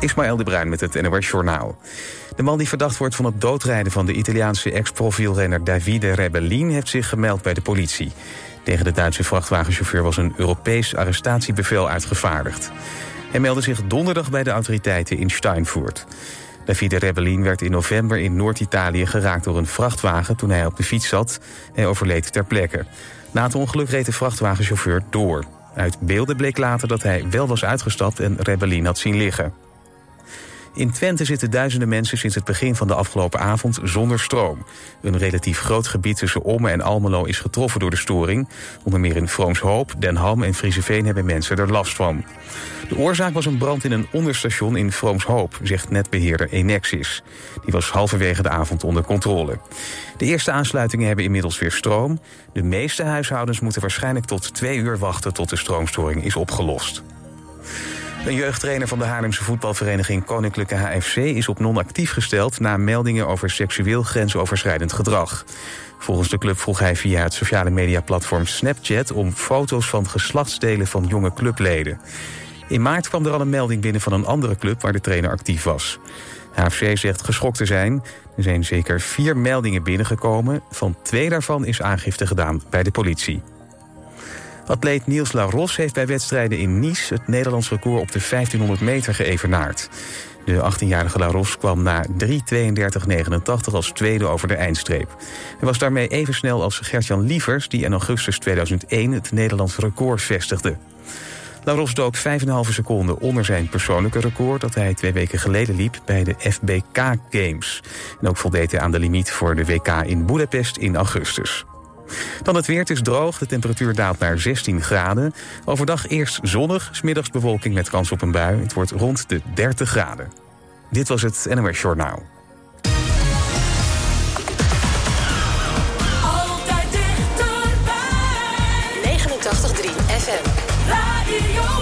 Ismaël de Bruin met het NOS Journaal. De man die verdacht wordt van het doodrijden van de Italiaanse ex-profielrenner Davide Rebellin... heeft zich gemeld bij de politie. Tegen de Duitse vrachtwagenchauffeur was een Europees arrestatiebevel uitgevaardigd. Hij meldde zich donderdag bij de autoriteiten in Steinfurt. Davide Rebellin werd in november in Noord-Italië geraakt door een vrachtwagen... toen hij op de fiets zat. Hij overleed ter plekke. Na het ongeluk reed de vrachtwagenchauffeur door. Uit beelden bleek later dat hij wel was uitgestapt en Rebellin had zien liggen. In Twente zitten duizenden mensen sinds het begin van de afgelopen avond zonder stroom. Een relatief groot gebied tussen Omme en Almelo is getroffen door de storing. Onder meer in Vroomshoop, Den Ham en Frieseveen hebben mensen er last van. De oorzaak was een brand in een onderstation in Vroomshoop, zegt netbeheerder Enexis. Die was halverwege de avond onder controle. De eerste aansluitingen hebben inmiddels weer stroom. De meeste huishoudens moeten waarschijnlijk tot twee uur wachten tot de stroomstoring is opgelost. Een jeugdtrainer van de Haarlemse voetbalvereniging Koninklijke HFC is op non-actief gesteld na meldingen over seksueel grensoverschrijdend gedrag. Volgens de club vroeg hij via het sociale mediaplatform Snapchat om foto's van geslachtsdelen van jonge clubleden. In maart kwam er al een melding binnen van een andere club waar de trainer actief was. HFC zegt geschokt te zijn. Er zijn zeker vier meldingen binnengekomen. Van twee daarvan is aangifte gedaan bij de politie. Atleet Niels Laros heeft bij wedstrijden in Nice... het Nederlands record op de 1500 meter geëvenaard. De 18-jarige Laros kwam na 3.32.89 als tweede over de eindstreep. Hij was daarmee even snel als Gertjan Lievers... die in augustus 2001 het Nederlands record vestigde. Laros dook 5,5 seconden onder zijn persoonlijke record... dat hij twee weken geleden liep bij de FBK Games. En ook voldeed hij aan de limiet voor de WK in Budapest in augustus. Dan het weer, het is droog, de temperatuur daalt naar 16 graden. Overdag eerst zonnig, smiddags bewolking met kans op een bui. Het wordt rond de 30 graden. Dit was het NOS Journaal. Altijd dichterbij. 89.3 FM. Radio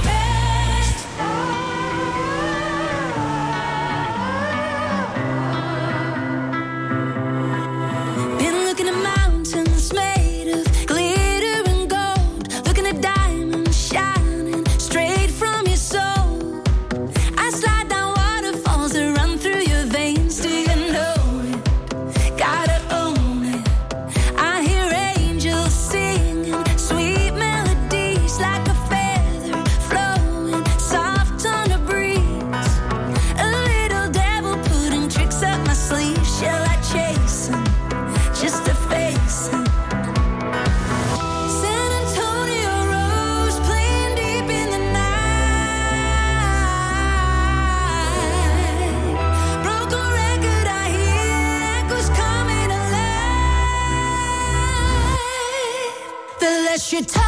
shit time.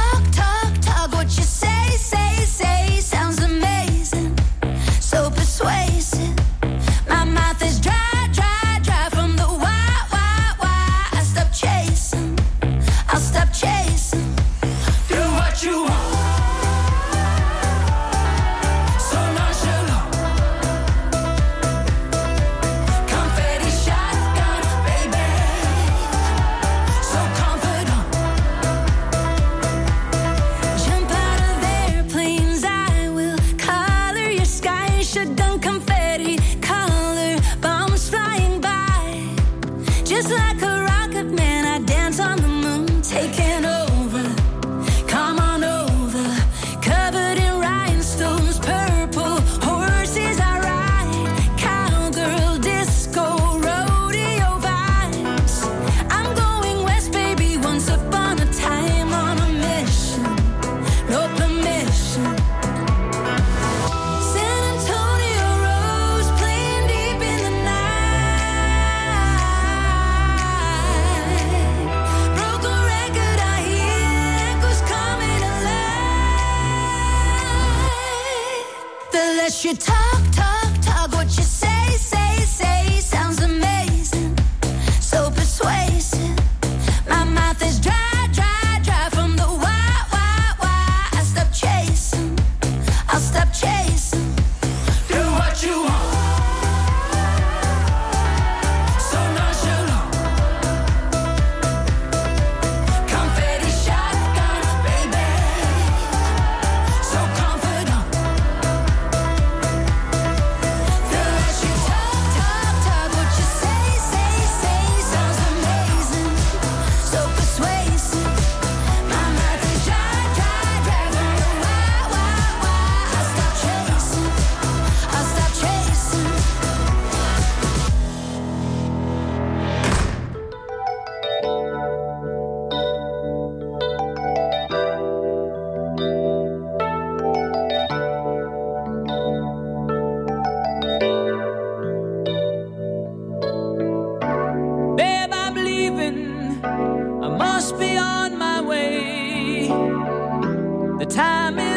be on my way. The time is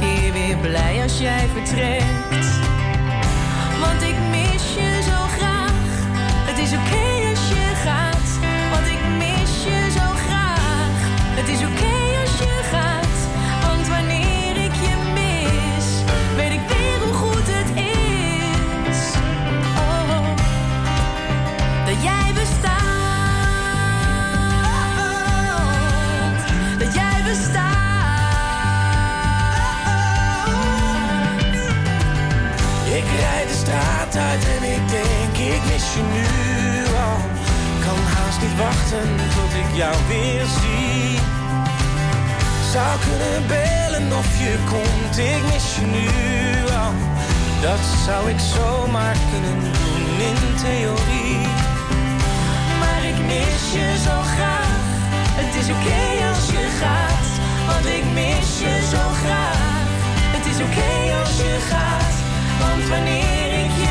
keer weer blij als jij vertrekt. Want ik mis je zo graag. Het is oké als je gaat. Want ik mis je zo graag. Het is oké uit en ik denk, ik mis je nu al. Kan haast niet wachten tot ik jou weer zie. Zou kunnen bellen of je komt, ik mis je nu al. Dat zou ik zomaar kunnen doen in theorie. Maar ik mis je zo graag. Het is oké als je gaat, want ik mis je zo graag. Het is oké als je gaat, want wanneer ik je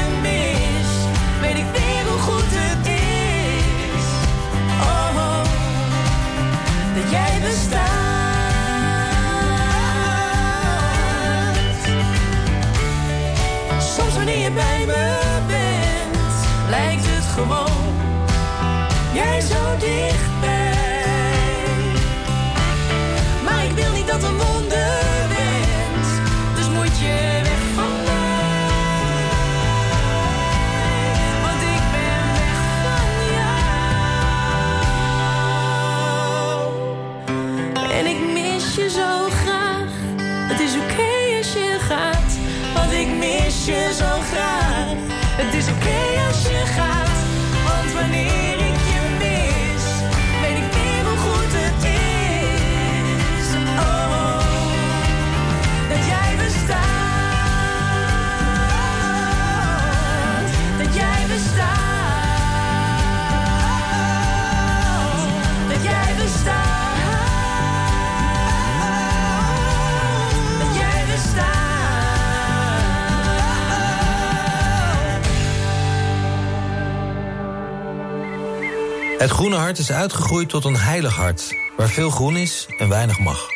bij me bent, lijkt het gewoon. Jij zo dichtbij. Het groene hart is uitgegroeid tot een heilig hart, waar veel groen is en weinig mag.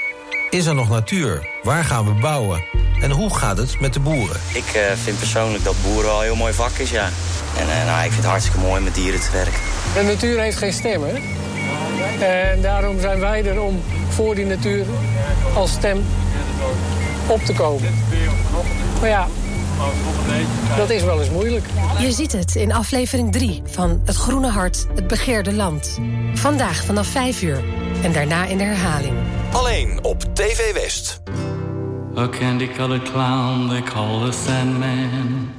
Is er nog natuur? Waar gaan we bouwen? En hoe gaat het met de boeren? Ik eh, vind persoonlijk dat boeren wel een heel mooi vak is, ja. En eh, nou, ik vind het hartstikke mooi met dieren te werken. De natuur heeft geen stem, hè? En daarom zijn wij er om voor die natuur als stem op te komen. Maar ja, dat is wel eens moeilijk. Je ziet het in aflevering 3 van Het Groene Hart, het begeerde land. Vandaag vanaf 5 uur en daarna in de herhaling. Alleen op TV West. A candy-colored clown they call the Sandman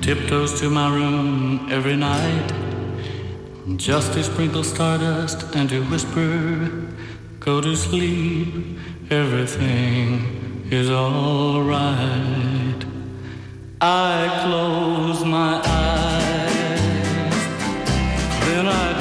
tiptoes to my room every night just to sprinkle stardust and to whisper, "Go to sleep, everything is all right." I close my eyes, then I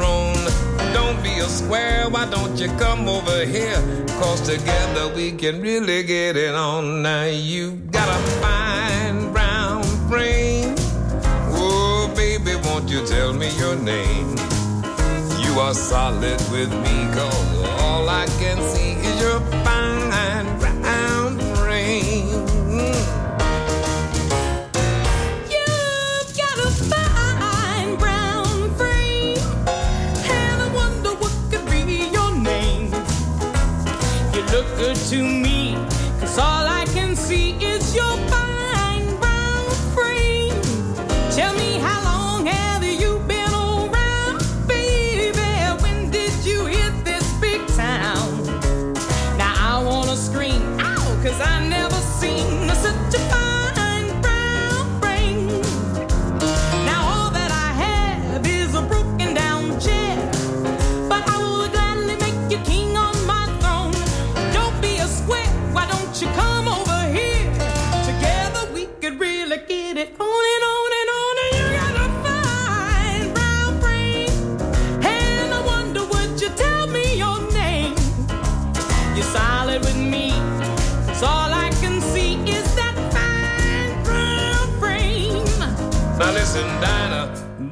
throne. Don't be a square, why don't you come over here? Cause together we can really get it on. Now you got a fine brown brain. Oh, baby, won't you tell me your name? You are solid with me, cause all I can see is your fine.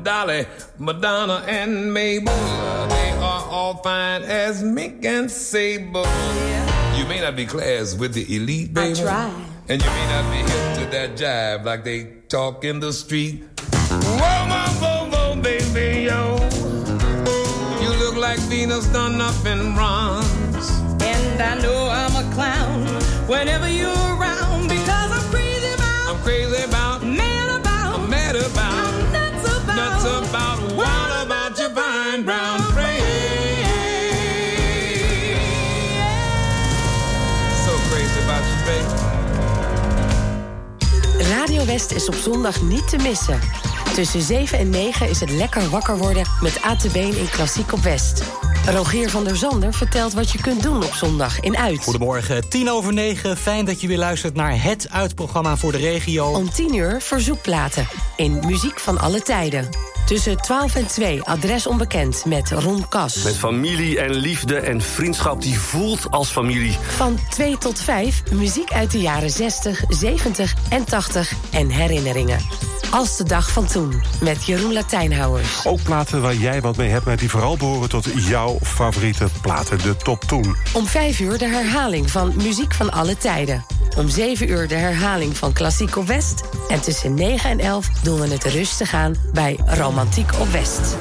Dolly, Madonna, and Mabel. They are all fine as mink and sable. You may not be class with the elite, baby. I try. And you may not be hip to that jive like they talk in the street. Whoa, whoa, whoa, whoa, baby, yo. You look like Venus done up in bronze. And I know I'm a clown whenever you're West is op zondag niet te missen. Tussen 7 en 9 is het lekker wakker worden met ATB in Klassiek op West. Rogier van der Zander vertelt wat je kunt doen op zondag in Uit. Goedemorgen, tien over negen. Fijn dat je weer luistert naar het uitprogramma voor de regio. Om 10 uur verzoekplaten in Muziek van alle tijden. Tussen 12 en 2 adres onbekend met Ron Kas. Met familie en liefde en vriendschap die voelt als familie. Van 2 tot 5 muziek uit de jaren 60, 70 en 80 en herinneringen. Als de dag van toen met Jeroen Latijnhouwers. Ook platen waar jij wat mee hebt, maar die vooral behoren tot jouw favoriete platen, de top toen. Om 5 uur de herhaling van Muziek van alle tijden. Om 7 uur de herhaling van Klassiek op West. En tussen 9 en 11 doen we het rustig aan bij Romantiek op West.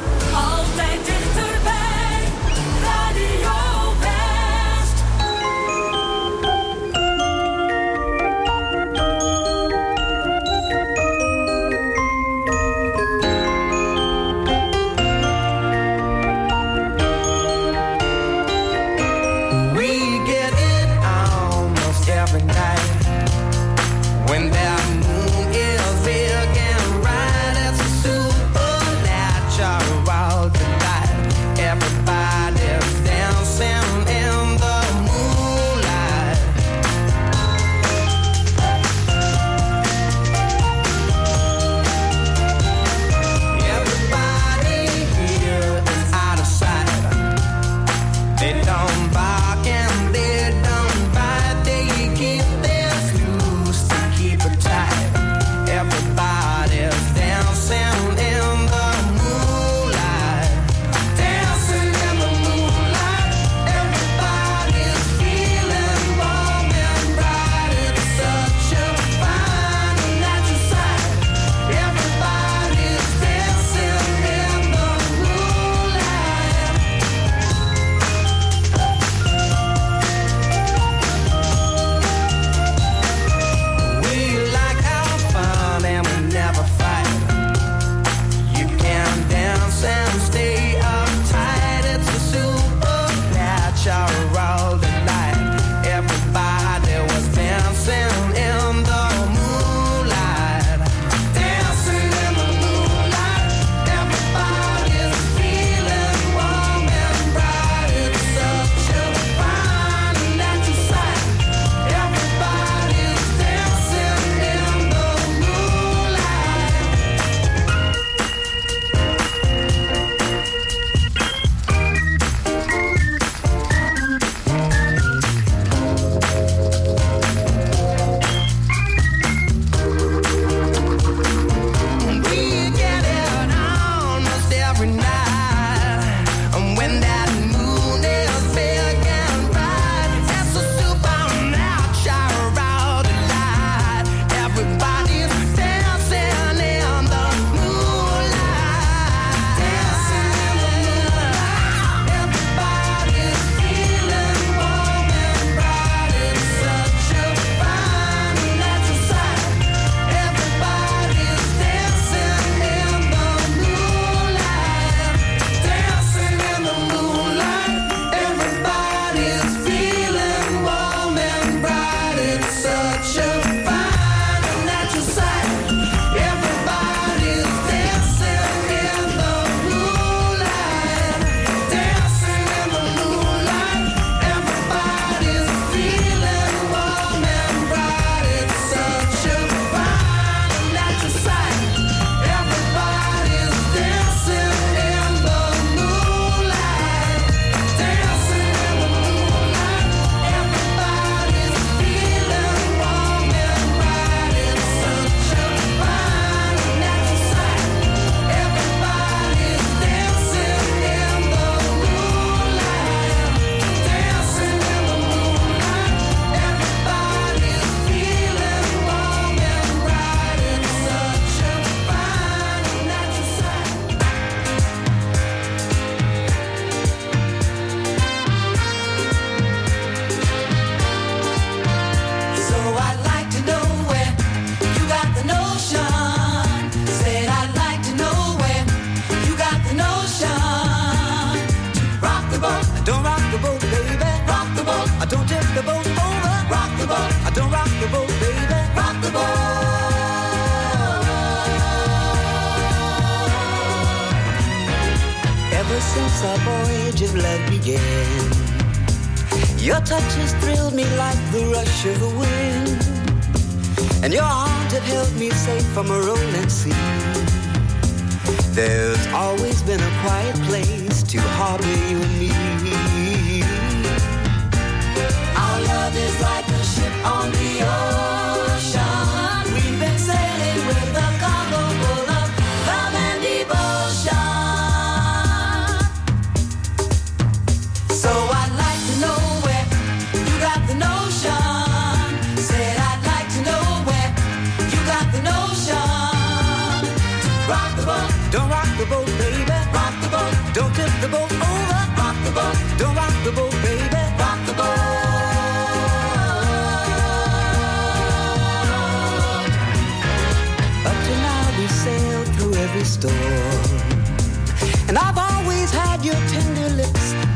hard you need. me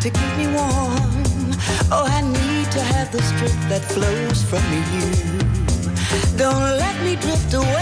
to keep me warm. Oh, I need to have the strength that flows from you. Don't let me drift away.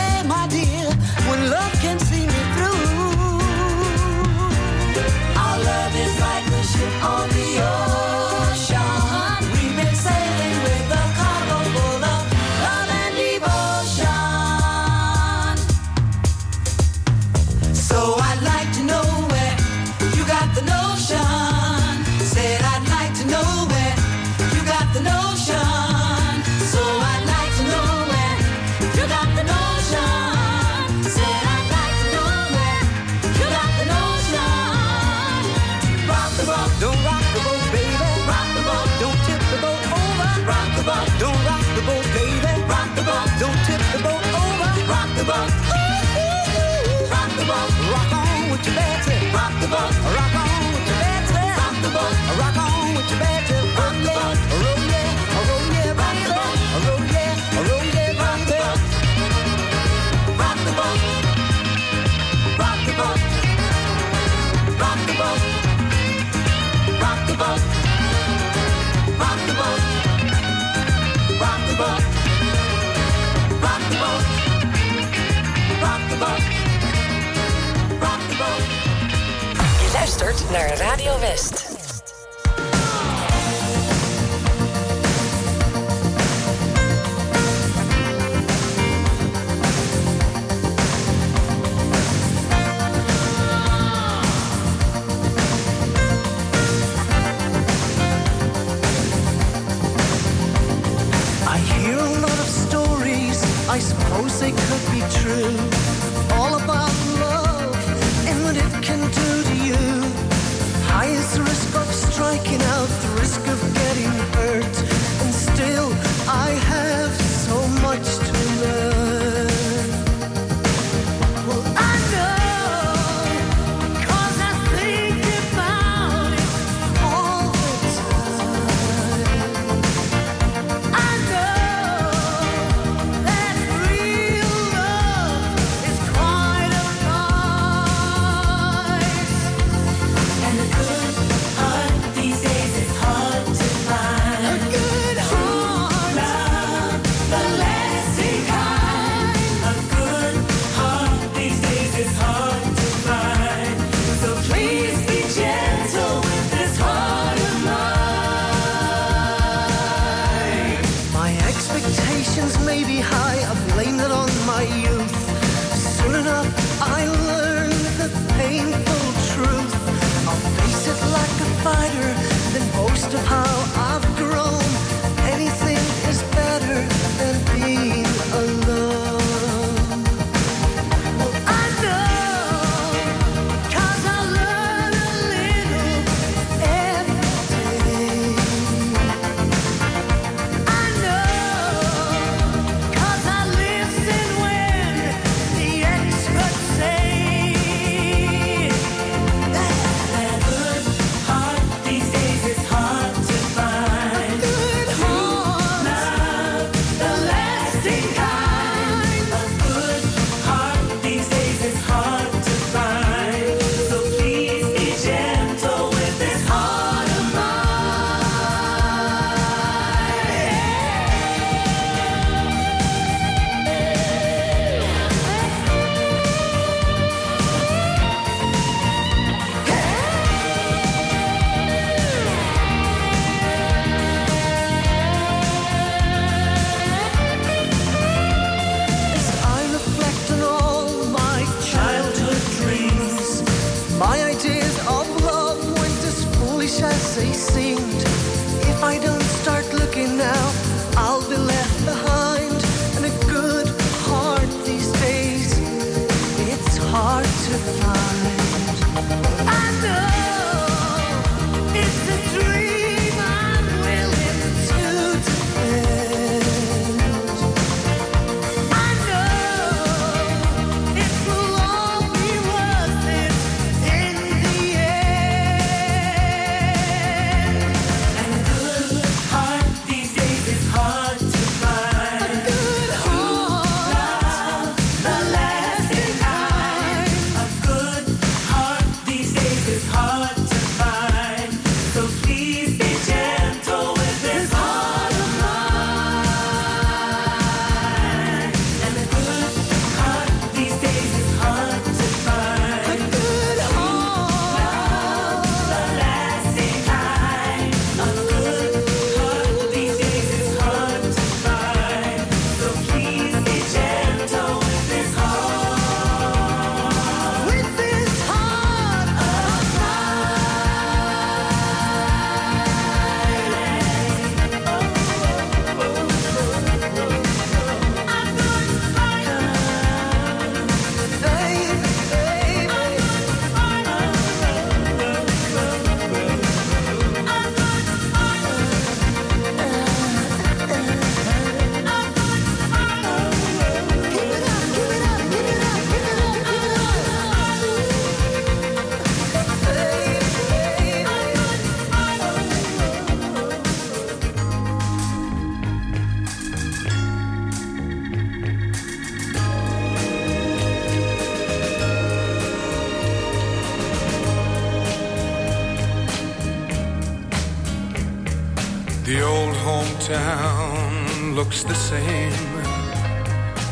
Looks the same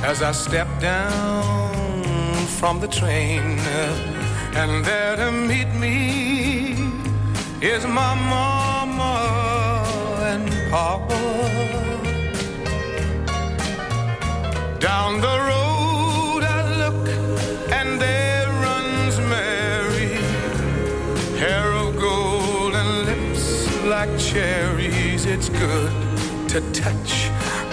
as I step down from the train. And there to meet me is my mama and papa. Down the road I look and there runs Mary, hair of gold and lips like cherries. It's good to touch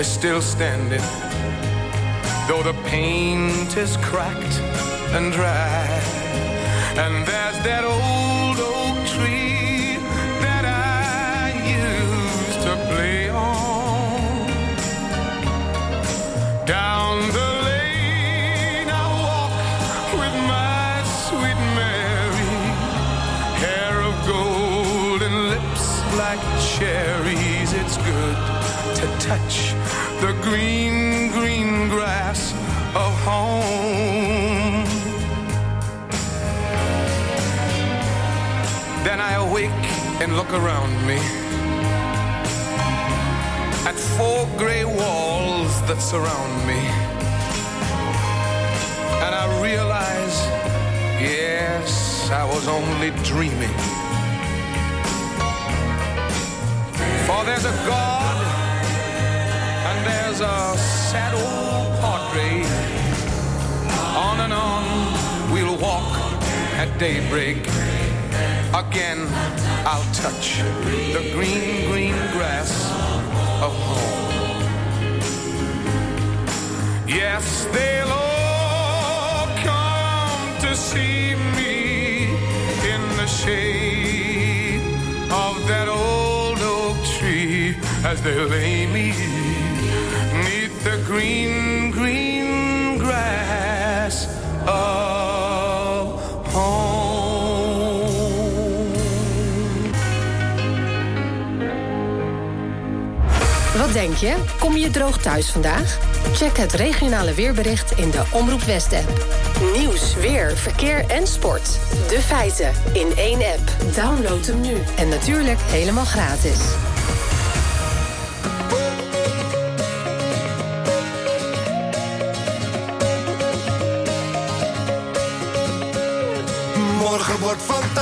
is still standing, though the paint is cracked and dry. And there's that old oak tree that I used to play on. Down the lane I walk with my sweet Mary, hair of gold and lips like cherries. It's good to touch the green, green grass of home. Then I awake and look around me at four gray walls that surround me. And I realize, yes, I was only dreaming. For there's a God a sad old portrait. On and on we'll walk at daybreak. Again, I'll touch the green, green grass of home. Yes, they'll all come to see me in the shade of that old oak tree as they lay me green, green grass of home. Wat denk je? Kom je droog thuis vandaag? Check het regionale weerbericht in de Omroep West-app. Nieuws, weer, verkeer en sport. De feiten in één app. Download hem nu. En natuurlijk helemaal gratis.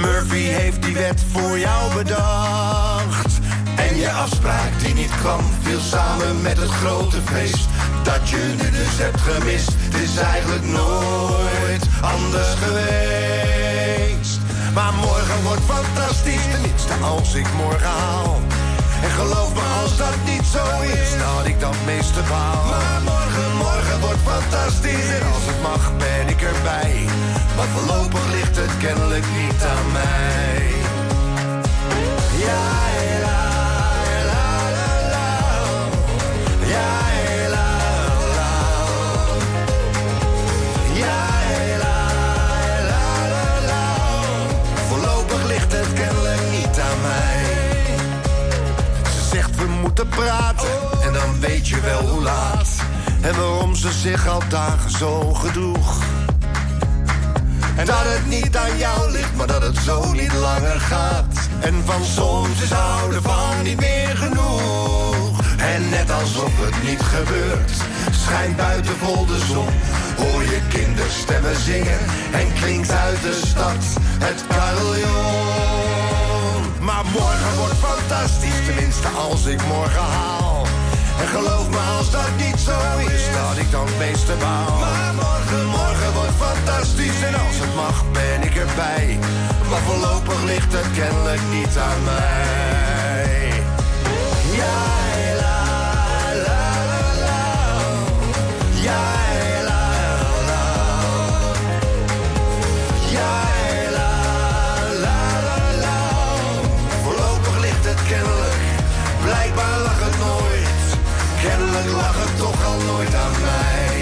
Murphy heeft die wet voor jou bedacht. En je afspraak die niet kwam, viel samen met het grote feest. Dat je nu dus hebt gemist, het is eigenlijk nooit anders geweest. Maar morgen wordt fantastisch, tenminste als ik morgen haal. En geloof me, als dat niet zo is, had ik dat meeste baal. Maar morgen, morgen wordt fantastisch. En als het mag, ben ik erbij. Maar voorlopig ligt het kennelijk niet aan mij. Zich al dagen zo gedroeg. En dat het niet aan jou ligt, maar dat het zo niet langer gaat. En van soms is houden van niet meer genoeg. En net alsof het niet gebeurt, schijnt buiten vol de zon. Hoor je kinderstemmen zingen en klinkt uit de stad het carillon. Maar morgen wordt fantastisch, tenminste als ik morgen haal. En geloof me als dat niet zo is, dat ik dan het meeste baal. Maar morgen, morgen wordt fantastisch en als het mag ben ik erbij. Maar voorlopig ligt het kennelijk niet aan mij. Ja. Voorlopig ligt het kennelijk, Kennelijk lag het toch al nooit aan mij.